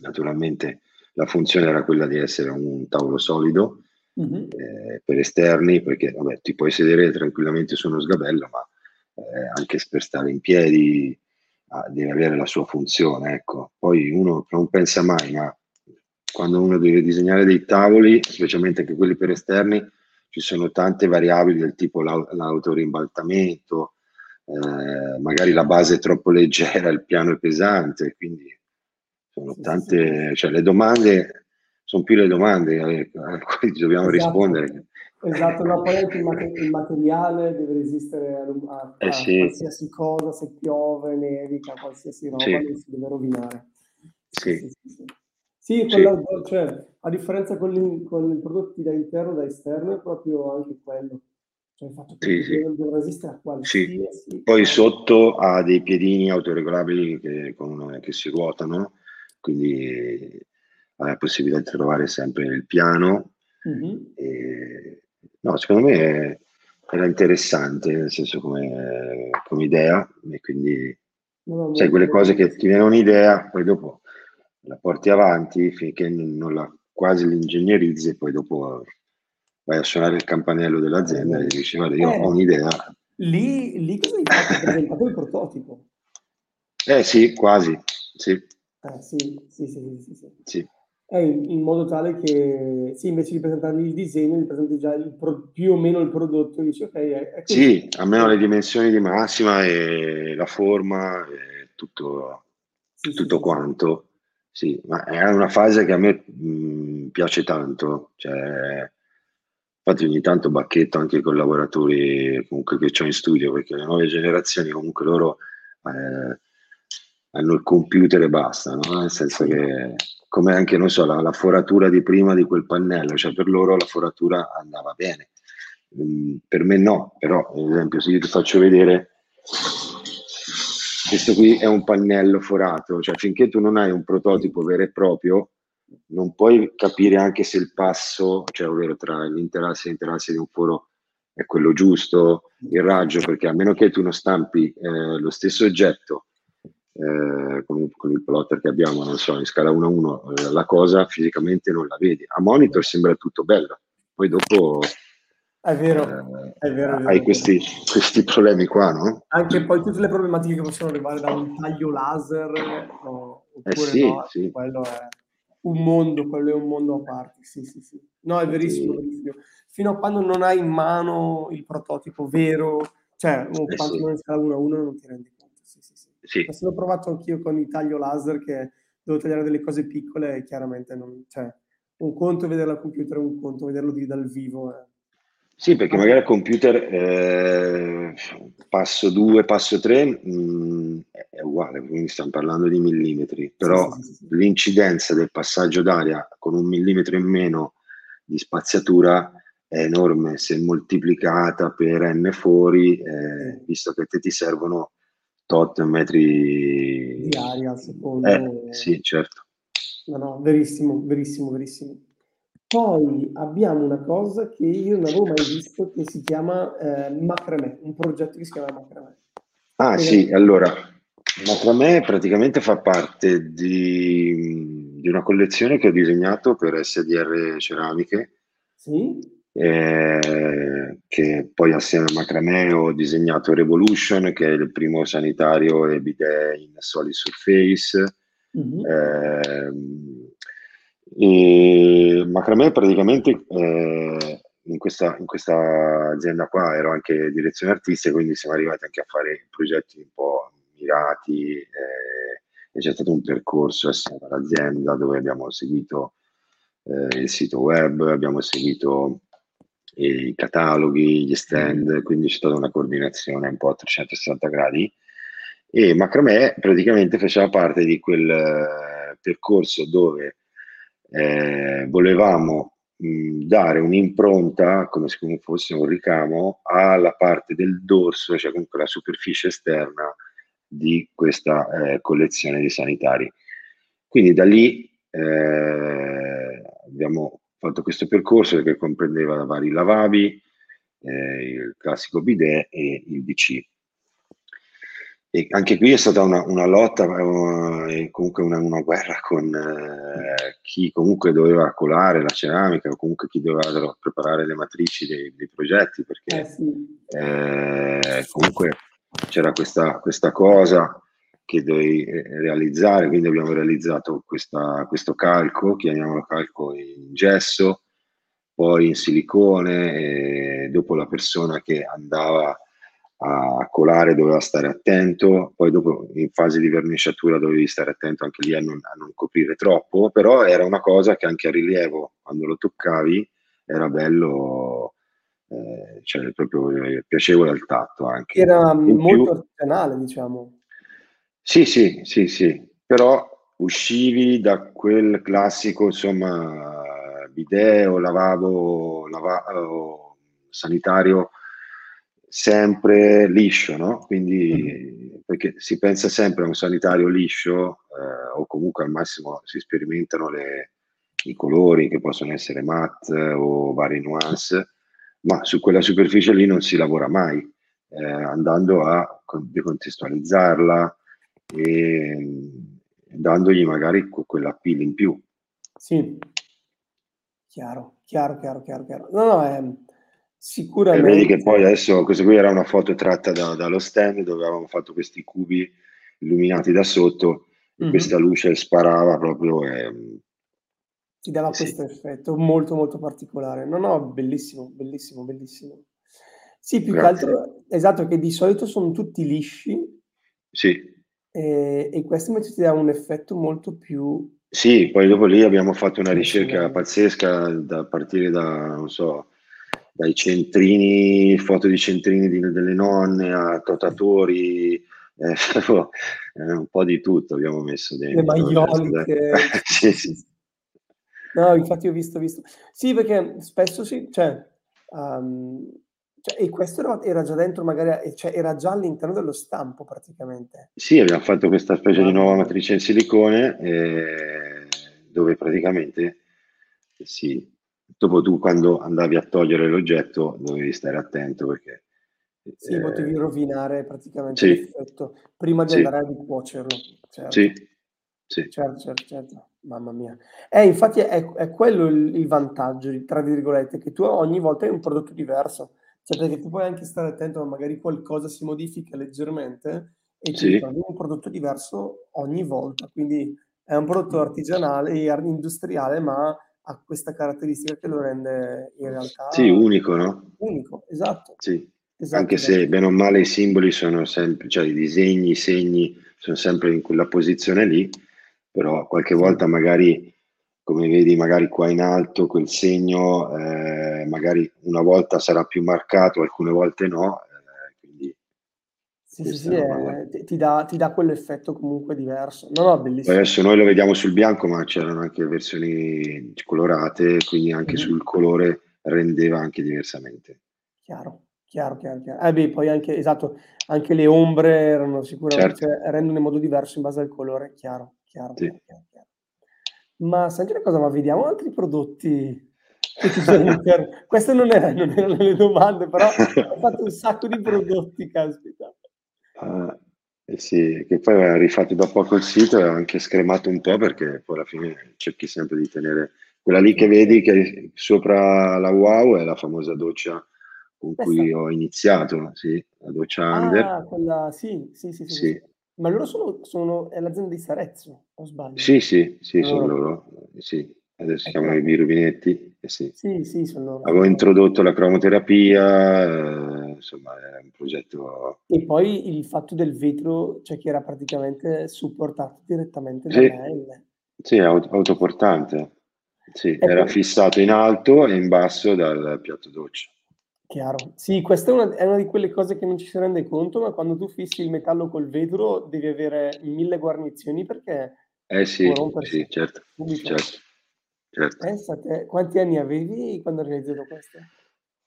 naturalmente la funzione era quella di essere un tavolo solido mm-hmm. eh, per esterni, perché vabbè, ti puoi sedere tranquillamente su uno sgabello, ma eh, anche per stare in piedi ah, deve avere la sua funzione. Ecco. Poi uno non pensa mai, ma quando uno deve disegnare dei tavoli, specialmente anche quelli per esterni, ci sono tante variabili del tipo l'autorimbaltamento, eh, magari la base è troppo leggera, il piano è pesante, quindi sono tante, cioè le domande sono più le domande eh, a cui dobbiamo esatto. rispondere. Esatto, no, poi anche il, mater- il, materiale deve resistere a, a, eh sì. qualsiasi cosa, se piove, nevica, qualsiasi roba, sì. non si deve rovinare. Sì, sì, sì. sì quella, cioè, a differenza con i prodotti da interno e da esterno è proprio anche quello. Cioè il fatto che sì, deve, deve resistere a qualsiasi... Poi sotto ha dei piedini autoregolabili che, con, che si ruotano quindi hai la possibilità di trovare sempre il piano. Mm-hmm. E, no, secondo me era interessante, nel senso come, come idea, e quindi no, sai, quelle cose che ti viene un'idea, poi dopo la porti avanti finché non la quasi l'ingegnerizzi e poi dopo vai a suonare il campanello dell'azienda e dici guarda io eh, ho un'idea. Lì, lì cosa hai fatto? Hai presentato il prototipo? Eh sì, quasi, sì. Eh, sì, sì, sì, sì, sì. sì. È in, modo tale che sì, invece di presentargli il disegno, gli presenti già pro, più o meno il prodotto dici ok, è, è Sì, almeno le dimensioni di massima e la forma e tutto, sì, tutto sì, quanto. Sì, ma è una fase che a me mh, piace tanto. Cioè, infatti ogni tanto bacchetto anche i collaboratori comunque che ho in studio, perché le nuove generazioni comunque loro eh, hanno il computer e basta, no? nel senso che come anche, non so, la, la, foratura di prima di quel pannello, cioè per loro la foratura andava bene. Mm, per me no, però ad esempio se io ti faccio vedere, questo qui è un pannello forato, cioè finché tu non hai un prototipo vero e proprio, non puoi capire anche se il passo, cioè ovvero tra l'interasse e l'interasse di un foro è quello giusto, il raggio, perché a meno che tu non stampi eh, lo stesso oggetto eh, con, con, il plotter che abbiamo, non so, in scala 1 a 1, eh, la cosa fisicamente non la vedi. A monitor sembra tutto bello, poi dopo è vero, eh, è vero, è vero. Hai questi, questi, problemi qua, no? Anche poi tutte le problematiche che possono arrivare da un taglio laser no, eh oppure eh sì, no, sì. quello è un mondo, quello è un mondo a parte. Sì, sì, sì. No, è verissimo, verissimo. Fino a quando non hai in mano il prototipo vero, cioè, o eh quando sì. non scala 1 a 1 non ti rendi sì. Questo l'ho provato anch'io con il taglio laser che devo tagliare delle cose piccole e chiaramente non, cioè, un conto è vederlo al computer, un conto è vederlo di, dal vivo. Eh. Sì, perché magari al computer eh, passo 2, passo 3 mm, è uguale, quindi stiamo parlando di millimetri, però sì, sì, sì, l'incidenza del passaggio d'aria con un millimetro in meno di spaziatura è enorme, se moltiplicata per n fuori, eh, visto che te ti servono tot metri di aria al secondo. Eh, sì, certo. No, no, verissimo, verissimo, verissimo. Poi abbiamo una cosa che io non avevo mai visto che si chiama eh, Macramè, un progetto che si chiama Macramè. Ah, e sì, allora, Macramè praticamente fa parte di, di, una collezione che ho disegnato per SDR Ceramiche. Sì eh, che poi assieme a Macramè ho disegnato Revolution, che è il primo sanitario e bidet in solid surface. Mm-hmm. Eh, e Macramè praticamente eh, in, questa, in, questa, azienda qua ero anche direzione artistica, quindi siamo arrivati anche a fare progetti un po' mirati eh, c'è stato un percorso assieme all'azienda dove abbiamo seguito eh, il sito web, abbiamo seguito i cataloghi, gli stand, quindi c'è stata una coordinazione un po' a 360 gradi. E Macramè praticamente faceva parte di quel uh, percorso dove eh, volevamo dare un'impronta, come se fosse un ricamo, alla parte del dorso, cioè comunque la superficie esterna di questa eh, collezione di sanitari. Quindi da lì eh, abbiamo fatto questo percorso che comprendeva vari lavabi, eh, il classico bidet e il DC. E anche qui è stata una, una lotta eh, e comunque una, una, guerra con eh, chi comunque doveva colare la ceramica o comunque chi doveva preparare le matrici dei, dei progetti perché eh sì. Eh, comunque c'era questa, questa cosa che dovevi eh, realizzare, quindi abbiamo realizzato questa, questo calco, chiamiamolo calco in gesso, poi in silicone, dopo la persona che andava a colare doveva stare attento, poi dopo in fase di verniciatura dovevi stare attento anche lì a non, a non coprire troppo, però era una cosa che anche a rilievo, quando lo toccavi, era bello, eh, cioè proprio eh, piacevole al tatto anche. Era in molto più, artigianale, diciamo. Sì, sì, sì, sì, però uscivi da quel classico, insomma, bidet o lavabo lava- o sanitario sempre liscio, no? Quindi perché si pensa sempre a un sanitario liscio eh, o comunque al massimo si sperimentano le, i colori che possono essere matte o varie nuance, ma su quella superficie lì non si lavora mai, eh, andando a decontestualizzarla, e dandogli magari quella pila in più. Sì, chiaro, chiaro, chiaro, chiaro, chiaro. No, no, è sicuramente... E vedi che poi adesso, questa qui era una foto tratta da, dallo stand dove avevamo fatto questi cubi illuminati da sotto e mm-hmm. questa luce sparava proprio e ti dava sì. questo effetto molto molto particolare. No, no, bellissimo, bellissimo, bellissimo. Sì, più Grazie. che altro, esatto, che di solito sono tutti lisci. Sì. E, e questo invece ti dà un effetto molto più... Sì, poi dopo lì abbiamo fatto una ricerca pazzesca da partire da, non so, dai centrini, foto di centrini di, delle nonne a totatori, eh, un po' di tutto abbiamo messo dentro. Le maioliche. sì, sì. No, infatti ho visto, visto. Sì, perché spesso sì, cioè, um, cioè, e questo era, era, già dentro, magari, cioè, era già all'interno dello stampo praticamente. Sì, abbiamo fatto questa specie ah, di nuova matrice in silicone eh, dove praticamente sì, dopo tu quando andavi a togliere l'oggetto dovevi stare attento perché... Sì, eh, potevi rovinare praticamente sì, l'effetto prima di sì, andare a ricuocerlo. Certo. Sì, sì. Certo, certo, certo. Mamma mia. Eh, infatti è, è quello il, il, vantaggio, tra virgolette, che tu ogni volta hai un prodotto diverso. Cioè, perché tu puoi anche stare attento, ma magari qualcosa si modifica leggermente e ti trovi un prodotto diverso ogni volta. Quindi è un prodotto artigianale, industriale, ma ha questa caratteristica che lo rende in realtà sì, unico, no? Unico, esatto. Sì. Esatto, Anche se bene o male i simboli sono sempre, cioè i disegni, i segni sono sempre in quella posizione lì, però qualche volta magari, come vedi, magari qua in alto quel segno, eh, magari una volta sarà più marcato, alcune volte no. Eh, quindi sì, sì, sì è, ti, ti, dà, ti, dà, quell'effetto comunque diverso. No, no, bellissimo. Adesso noi lo vediamo sul bianco, ma c'erano anche versioni colorate, quindi anche mm-hmm. sul colore rendeva anche diversamente. Chiaro. Chiaro, chiaro, chiaro. Eh beh, poi anche, esatto, anche le ombre erano sicuramente, certo. rendono in modo diverso in base al colore, chiaro chiaro, sì. chiaro, chiaro, Ma senti una cosa, ma vediamo altri prodotti. Queste non, è, non erano le domande, però ho fatto un sacco di prodotti, caspita. Uh, eh sì, che poi aveva rifatto da poco il sito e ho anche scremato un po' perché poi alla fine cerchi sempre di tenere... Quella lì che vedi che sopra la wow è la famosa doccia con cui ho iniziato, sì, la doccia under. Ah, quella, sì, sì, sì, sì. sì. Ma loro sono sono è l'azienda di Sarezzo, o sbaglio? Sì, sì, sì, sono loro. Sì, adesso si chiamano i birubinetti, eh sì. Sì, sì, sono loro. Avevo introdotto la cromoterapia, ehm, insomma è un progetto E poi il fatto del vetro, cioè che era praticamente supportato direttamente Sì, da L. sì, aut autoportante. Sì, E era fissato in alto e in basso dal piatto doccia. Chiaro. Sì, questa è una, è una, di quelle cose che non ci si rende conto, ma quando tu fissi il metallo col vetro devi avere mille guarnizioni perché eh sì, sì certo, certo, certo. Pensate, quanti anni avevi quando hai realizzato questo?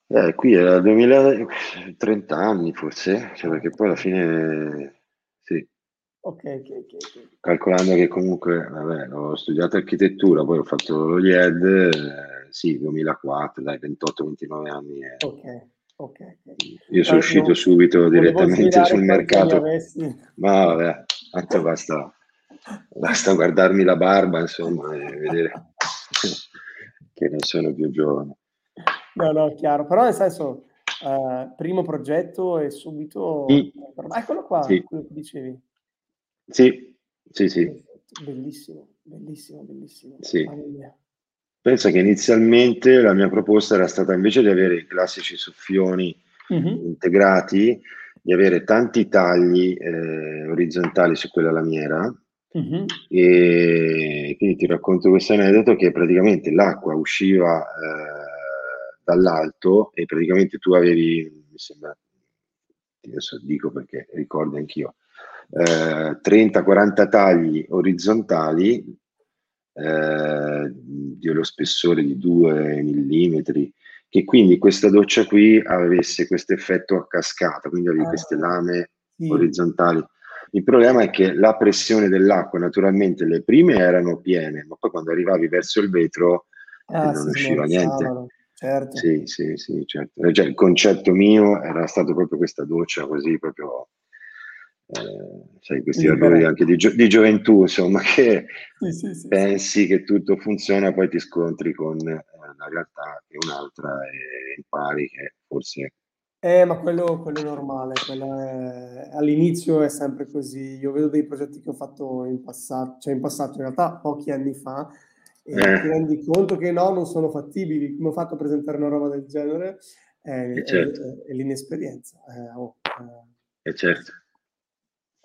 Eh, qui era 2030 anni forse, cioè perché poi alla fine. Ok, ok, ok. Calcolando che comunque, vabbè, ho studiato architettura, poi ho fatto lo IED, eh, sì, 2004, dai, 28-29 anni. Eh. Ok, ok. Io sono uscito subito direttamente sul mercato. Ma vabbè, tanto basta, basta guardarmi la barba, insomma, e vedere che non sono più giovane. No, no, chiaro, però nel senso, eh, primo progetto e subito... Mm. Eccolo qua, sì. quello che dicevi. Sì, sì, sì. Bellissimo, bellissimo, bellissimo. Sì. Pensa che inizialmente la mia proposta era stata invece di avere i classici soffioni mm-hmm. integrati, di avere tanti tagli eh, orizzontali su quella lamiera. Mm-hmm. E quindi ti racconto questo aneddoto che praticamente l'acqua usciva eh, dall'alto e praticamente tu avevi, mi sembra, adesso dico perché ricordo anch'io, eh, 30-40 tagli orizzontali eh, dello spessore di 2 mm, che quindi questa doccia qui avesse questo effetto a cascata, quindi avevi ah, queste lame sì. orizzontali. Il problema è che la pressione dell'acqua, naturalmente le prime erano piene, ma poi quando arrivavi verso il vetro ah, non usciva niente. Certo. Sì, sì, sì, certo. Cioè, il concetto mio era stato proprio questa doccia così, proprio eh, sai, questi errori anche di, gio- di, gioventù, insomma, che sì, sì, sì, pensi che tutto funziona, poi ti scontri con eh, la realtà che è un'altra e impari che forse... Eh, ma quello, quello è normale, quello è... all'inizio è sempre così. Io vedo dei progetti che ho fatto in passato, cioè in passato, in realtà pochi anni fa, e eh. ti rendi conto che no, non sono fattibili. Come ho fatto a presentare una roba del genere? È, certo. è, è l'inesperienza. Eh, oh, eh. certo.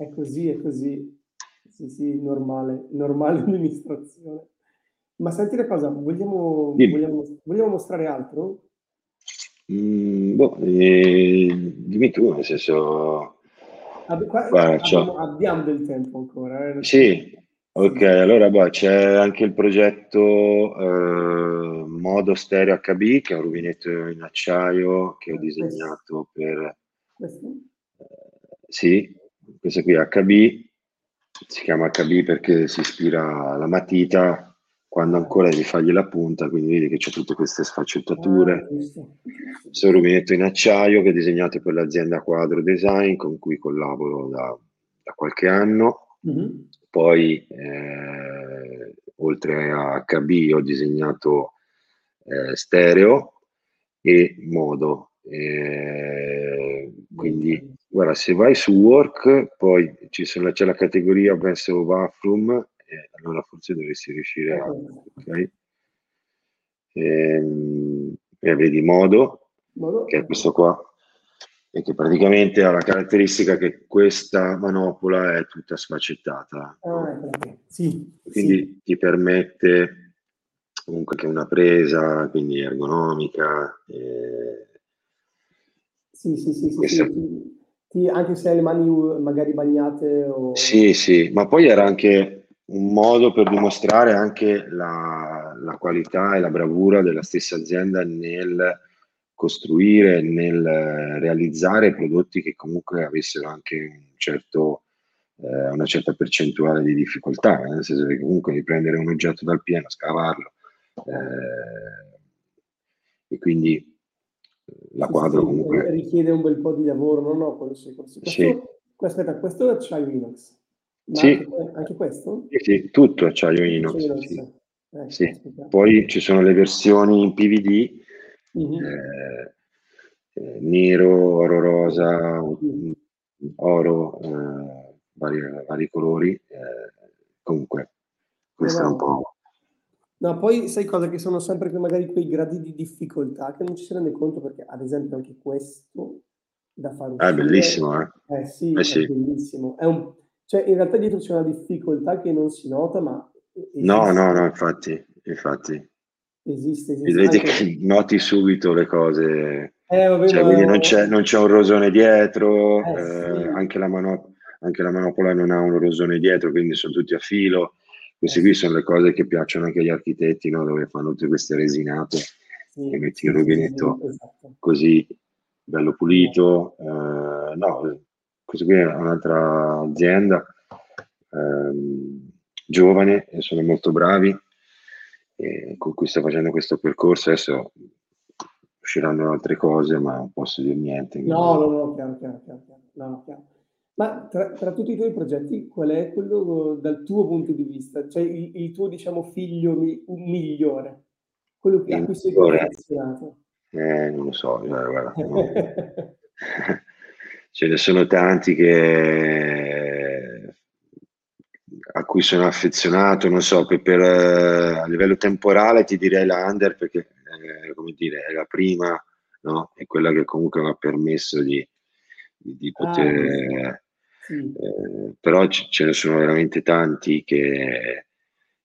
È così, è così. Sì, sì, normale, normale amministrazione. Ma senti una cosa, vogliamo, vogliamo, vogliamo mostrare altro? Mm, boh, eh, dimmi tu, nel senso... Ab- qua, Guarda, abbiamo, abbiamo, del tempo ancora. Eh? Sì, ok, allora boh, c'è anche il progetto eh, Modo Stereo HB, che è un rubinetto in acciaio che ho disegnato per... Questo? Eh, sì, questo qui è HB, si chiama HB perché si ispira alla matita quando ancora devi fargli la punta, quindi vedi che c'è tutte queste sfaccettature. Ah, Questo un rubinetto in acciaio che ho disegnato per l'azienda Quadro Design con cui collaboro da, da qualche anno. Mm-hmm. Poi, eh, oltre a HB, ho disegnato eh, stereo e modo. Eh, quindi, guarda, se vai su Work, poi sono, c'è la categoria of Bathroom eh, allora forse dovresti riuscire a... Okay. Ehm, e vedi modo, modo, che è questo qua, e che praticamente ha la caratteristica che questa manopola è tutta sfaccettata. Ah, sì, quindi sì. ti permette comunque che una presa, quindi ergonomica. Eh, sì, sì, sì, questa... sì, sì, anche se hai le mani magari bagnate. O... Sì, sì, ma poi era anche un modo per dimostrare anche la, la, qualità e la bravura della stessa azienda nel costruire, nel realizzare prodotti che comunque avessero anche un certo, eh, una certa percentuale di difficoltà, nel senso che comunque di prendere un oggetto dal piano, scavarlo, eh, e quindi eh, la quadro comunque... Richiede un bel po' di lavoro, no? no quello sì, questo, sì. Aspetta, questo è Chai Linux. Sì. Anche, anche, questo? Sì, sì, tutto acciaio inox. Sì. Eh, sì. Poi ci sono le versioni in PVD, mm-hmm. eh, eh, nero, oro rosa, mm-hmm. oro, eh, vari, vari, colori. Eh, comunque, questo no, è un po'... No, poi sai cosa? Che sono sempre magari quei gradi di difficoltà che non ci si rende conto perché, ad esempio, anche questo da fare. È bellissimo, eh? Eh sì, eh, sì. è bellissimo. È un, cioè, in realtà dietro c'è una difficoltà che non si nota, ma... Esiste. No, no, no, infatti, infatti. Esiste, esiste. Vedi anche... che noti subito le cose. Eh, vabbè, cioè, ma... non, c'è, non, c'è, un rosone dietro, eh, eh, sì. anche, la mano, anche, la manopola non ha un rosone dietro, quindi sono tutti a filo. Queste eh, qui sono le cose che piacciono anche agli architetti, no? dove fanno tutte queste resinate sì, e metti il rubinetto esatto. così bello pulito. Eh, no, questa qui è un'altra azienda ehm, giovane e sono molto bravi e con cui sto facendo questo percorso. Adesso usciranno altre cose, ma non posso dire niente. No, no, no, chiaro, chiaro, chiaro. No, chiaro. Ma tra, tra, tutti i tuoi progetti, qual è quello dal tuo punto di vista? Cioè il, il tuo, diciamo, figlio mi, migliore? Quello che, a cui sei più affezionato? Eh, non lo so, guarda. No. ce ne sono tanti che, a cui sono affezionato, non so, per, per, a livello temporale ti direi la Under perché eh, come dire, è la prima, no? è quella che comunque mi ha permesso di, di, di poter... Ah, eh, però c- ce ne sono veramente tanti che,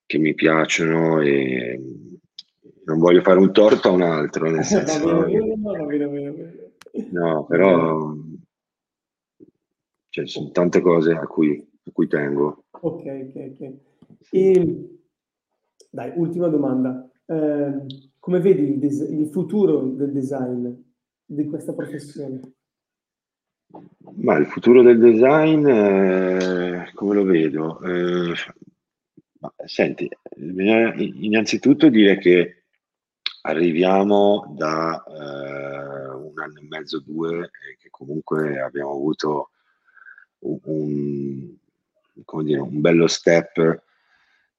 che mi piacciono e non voglio fare un torto a un altro, nel senso... no, però cioè, sono tante cose a cui, a cui tengo. Ok, ok, ok. E, dai, ultima domanda. Eh, come vedi il, des- il, futuro del design, di questa professione? Ma il futuro del design, eh, come lo vedo? Eh, senti, bisogna innanzitutto dire che arriviamo da eh, un anno e mezzo, due, che comunque abbiamo avuto un, dire, un bello step,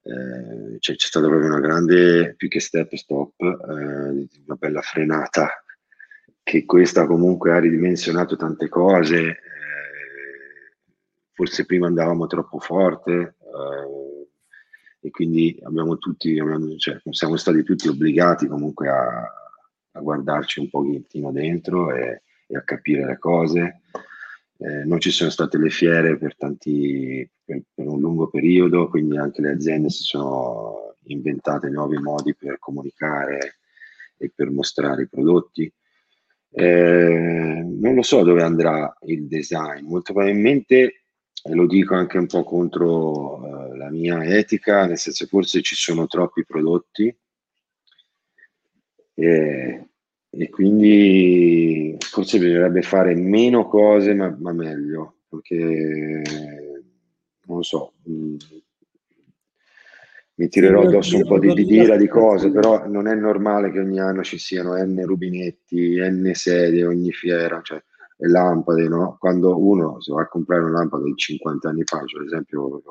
eh, cioè, c'è stata proprio una grande, più che step, stop, eh, una bella frenata, che questa comunque ha ridimensionato tante cose, eh, forse prima andavamo troppo forte, eh, e quindi abbiamo tutti, abbiamo, cioè, siamo stati tutti obbligati comunque a, a guardarci un pochettino dentro e, e, a capire le cose. Eh, non ci sono state le fiere per, tanti, per, per un lungo periodo, quindi anche le aziende si sono inventate nuovi modi per comunicare e per mostrare i prodotti. Eh, non lo so dove andrà il design, molto probabilmente, lo dico anche un po' contro eh, la mia etica, nel senso forse ci sono troppi prodotti e, e quindi forse bisognerebbe fare meno cose ma, ma meglio, perché non lo so, mm, mi tirerò addosso un po' di, di dira di cose, però non è normale che ogni anno ci siano N rubinetti, N sedie, ogni fiera, cioè le lampade, no? Quando uno si va a comprare una lampada di 50 anni fa, cioè, ad esempio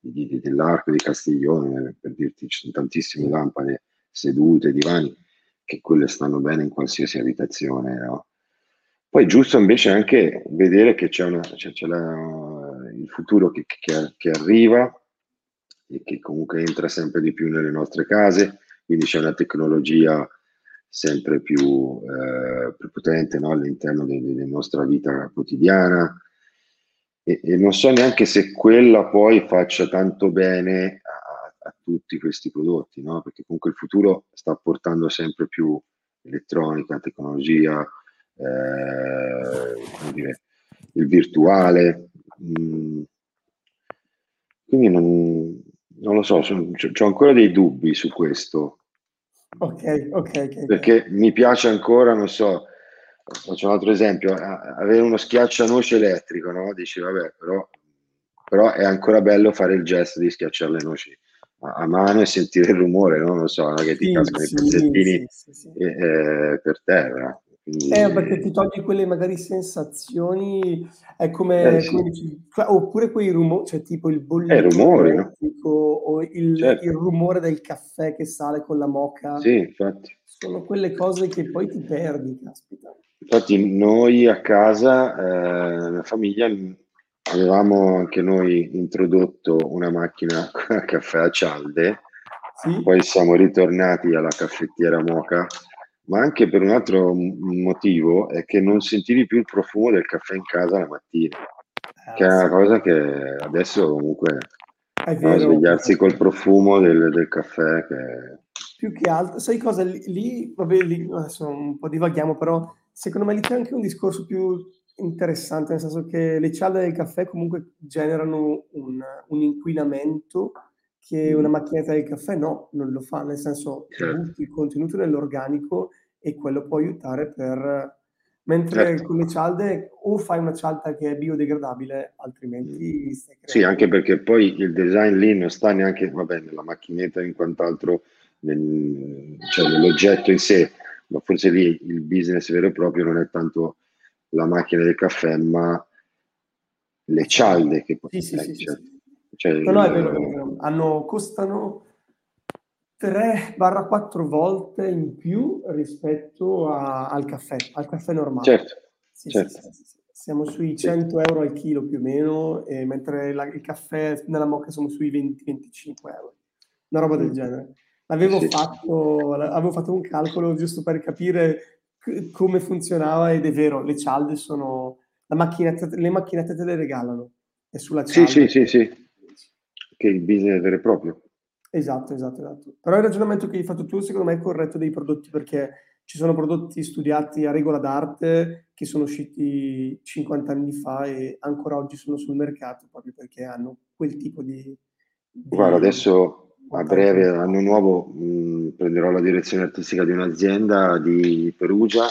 di, di, dell'Arco di Castiglione, per dirti, ci sono tantissime lampade sedute, divani, che quelle stanno bene in qualsiasi abitazione, no? Poi è giusto invece anche vedere che c'è, una, c'è, c'è la, il futuro che, che, che arriva, e che comunque entra sempre di più nelle nostre case, quindi c'è una tecnologia sempre più, eh, più potente no? all'interno della nostra vita quotidiana e, e, non so neanche se quella poi faccia tanto bene a, a tutti questi prodotti, no? perché comunque il futuro sta portando sempre più elettronica, tecnologia, eh, dire, il virtuale. Mm. Quindi non, non lo so, ho ancora dei dubbi su questo. Ok, ok, ok. Perché mi piace ancora, non so, faccio un altro esempio, avere uno schiaccianoci elettrico, no? Dici, vabbè, però, però, è ancora bello fare il gesto di schiacciare le noci a, mano e sentire il rumore, no? Non so, che ti sì, cascano sì, i pezzettini sì, sì, eh, per terra. Quindi... Eh, perché ti togli quelle magari sensazioni, è come, eh, come oppure quei rumori, cioè tipo il bollito eh, rumori, no? O il, certo. il, rumore del caffè che sale con la moca. Sì, infatti. Sono quelle cose che poi ti perdi, caspita. Infatti noi a casa, eh, la famiglia, avevamo anche noi introdotto una macchina a caffè a cialde, sì? poi siamo ritornati alla caffettiera moca ma anche per un altro motivo è che non sentivi più il profumo del caffè in casa la mattina, ah, che è una cosa che adesso comunque è vero, svegliarsi col profumo del, del caffè. Che... Più che altro, sai cosa? Lì, vabbè, lì adesso un po' divaghiamo, però secondo me lì c'è anche un discorso più interessante, nel senso che le cialde del caffè comunque generano un, un inquinamento che una macchinetta del caffè no, non lo fa, nel senso certo. il contenuto nell'organico e quello può aiutare per... Mentre certo. con le cialde o fai una cialda che è biodegradabile, altrimenti mm. Sì, anche perché poi il design lì non sta neanche, vabbè, nella macchinetta in quant'altro, nel, cioè nell'oggetto in sé, ma forse lì il business vero e proprio non è tanto la macchina del caffè, ma le cialde che poi... Sì, sì, sì, cioè, sì. Cioè, no, no, è vero, è vero. Hanno, costano 3-4 volte in più rispetto a, al caffè, al caffè normale. Certo, sì, certo. Sì, sì, siamo sui 100 euro al chilo più o meno, mentre la, il caffè nella mocca siamo sui 20-25 euro, una roba del mm. genere. Avevo, fatto, avevo fatto un calcolo giusto per capire c- come funzionava ed è vero, le cialde sono... La macchinetta, le macchinette te le regalano. E sulla cialda, sì, sì, sì, sì che il business vero e proprio. Esatto, esatto, esatto. Però il ragionamento che hai fatto tu secondo me è corretto dei prodotti perché ci sono prodotti studiati a regola d'arte che sono usciti 50 anni fa e ancora oggi sono sul mercato proprio perché hanno quel tipo di... di... Guarda, adesso a breve, anno nuovo, mh, prenderò la direzione artistica di un'azienda di Perugia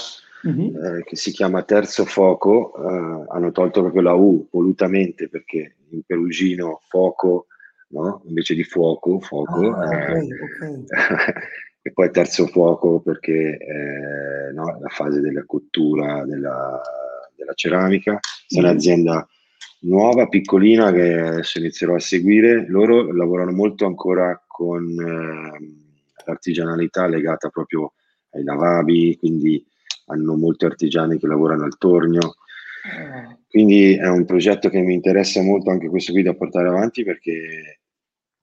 mm-hmm. eh, che si chiama Terzo Foco. Eh, hanno tolto proprio la U volutamente perché in perugino foco no? invece di fuoco, fuoco. Ah, okay, eh, okay. e poi terzo fuoco perché eh, no, la fase della cottura della, della ceramica. È mm. un'azienda nuova, piccolina, che adesso inizierò a seguire. Loro lavorano molto ancora con eh, l'artigianalità legata proprio ai lavabi, quindi hanno molti artigiani che lavorano al tornio. Quindi è un progetto che mi interessa molto anche questo qui da portare avanti perché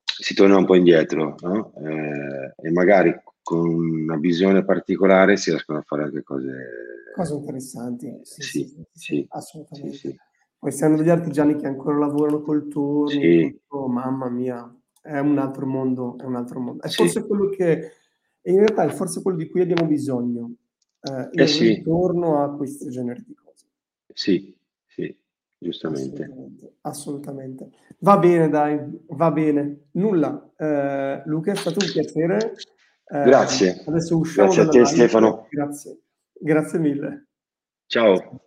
si torna un po' indietro no? eh, e magari con una visione particolare si riescono a fare anche cose, cose interessanti. Sì, sì, sì, sì assolutamente. Poi stanno degli artigiani che ancora lavorano col torno, tutto, mamma mia, è un altro mondo, è un altro mondo. È forse quello che, in realtà è forse quello di cui abbiamo bisogno, eh, eh ritorno a questo genere di cose. Sì, sì, giustamente. Assolutamente, assolutamente. Va bene, dai, va bene. Nulla. Eh, Luca, è stato un piacere. Eh, Grazie. Adesso usciamo Grazie a te, live. Stefano. Grazie. Grazie mille. Ciao.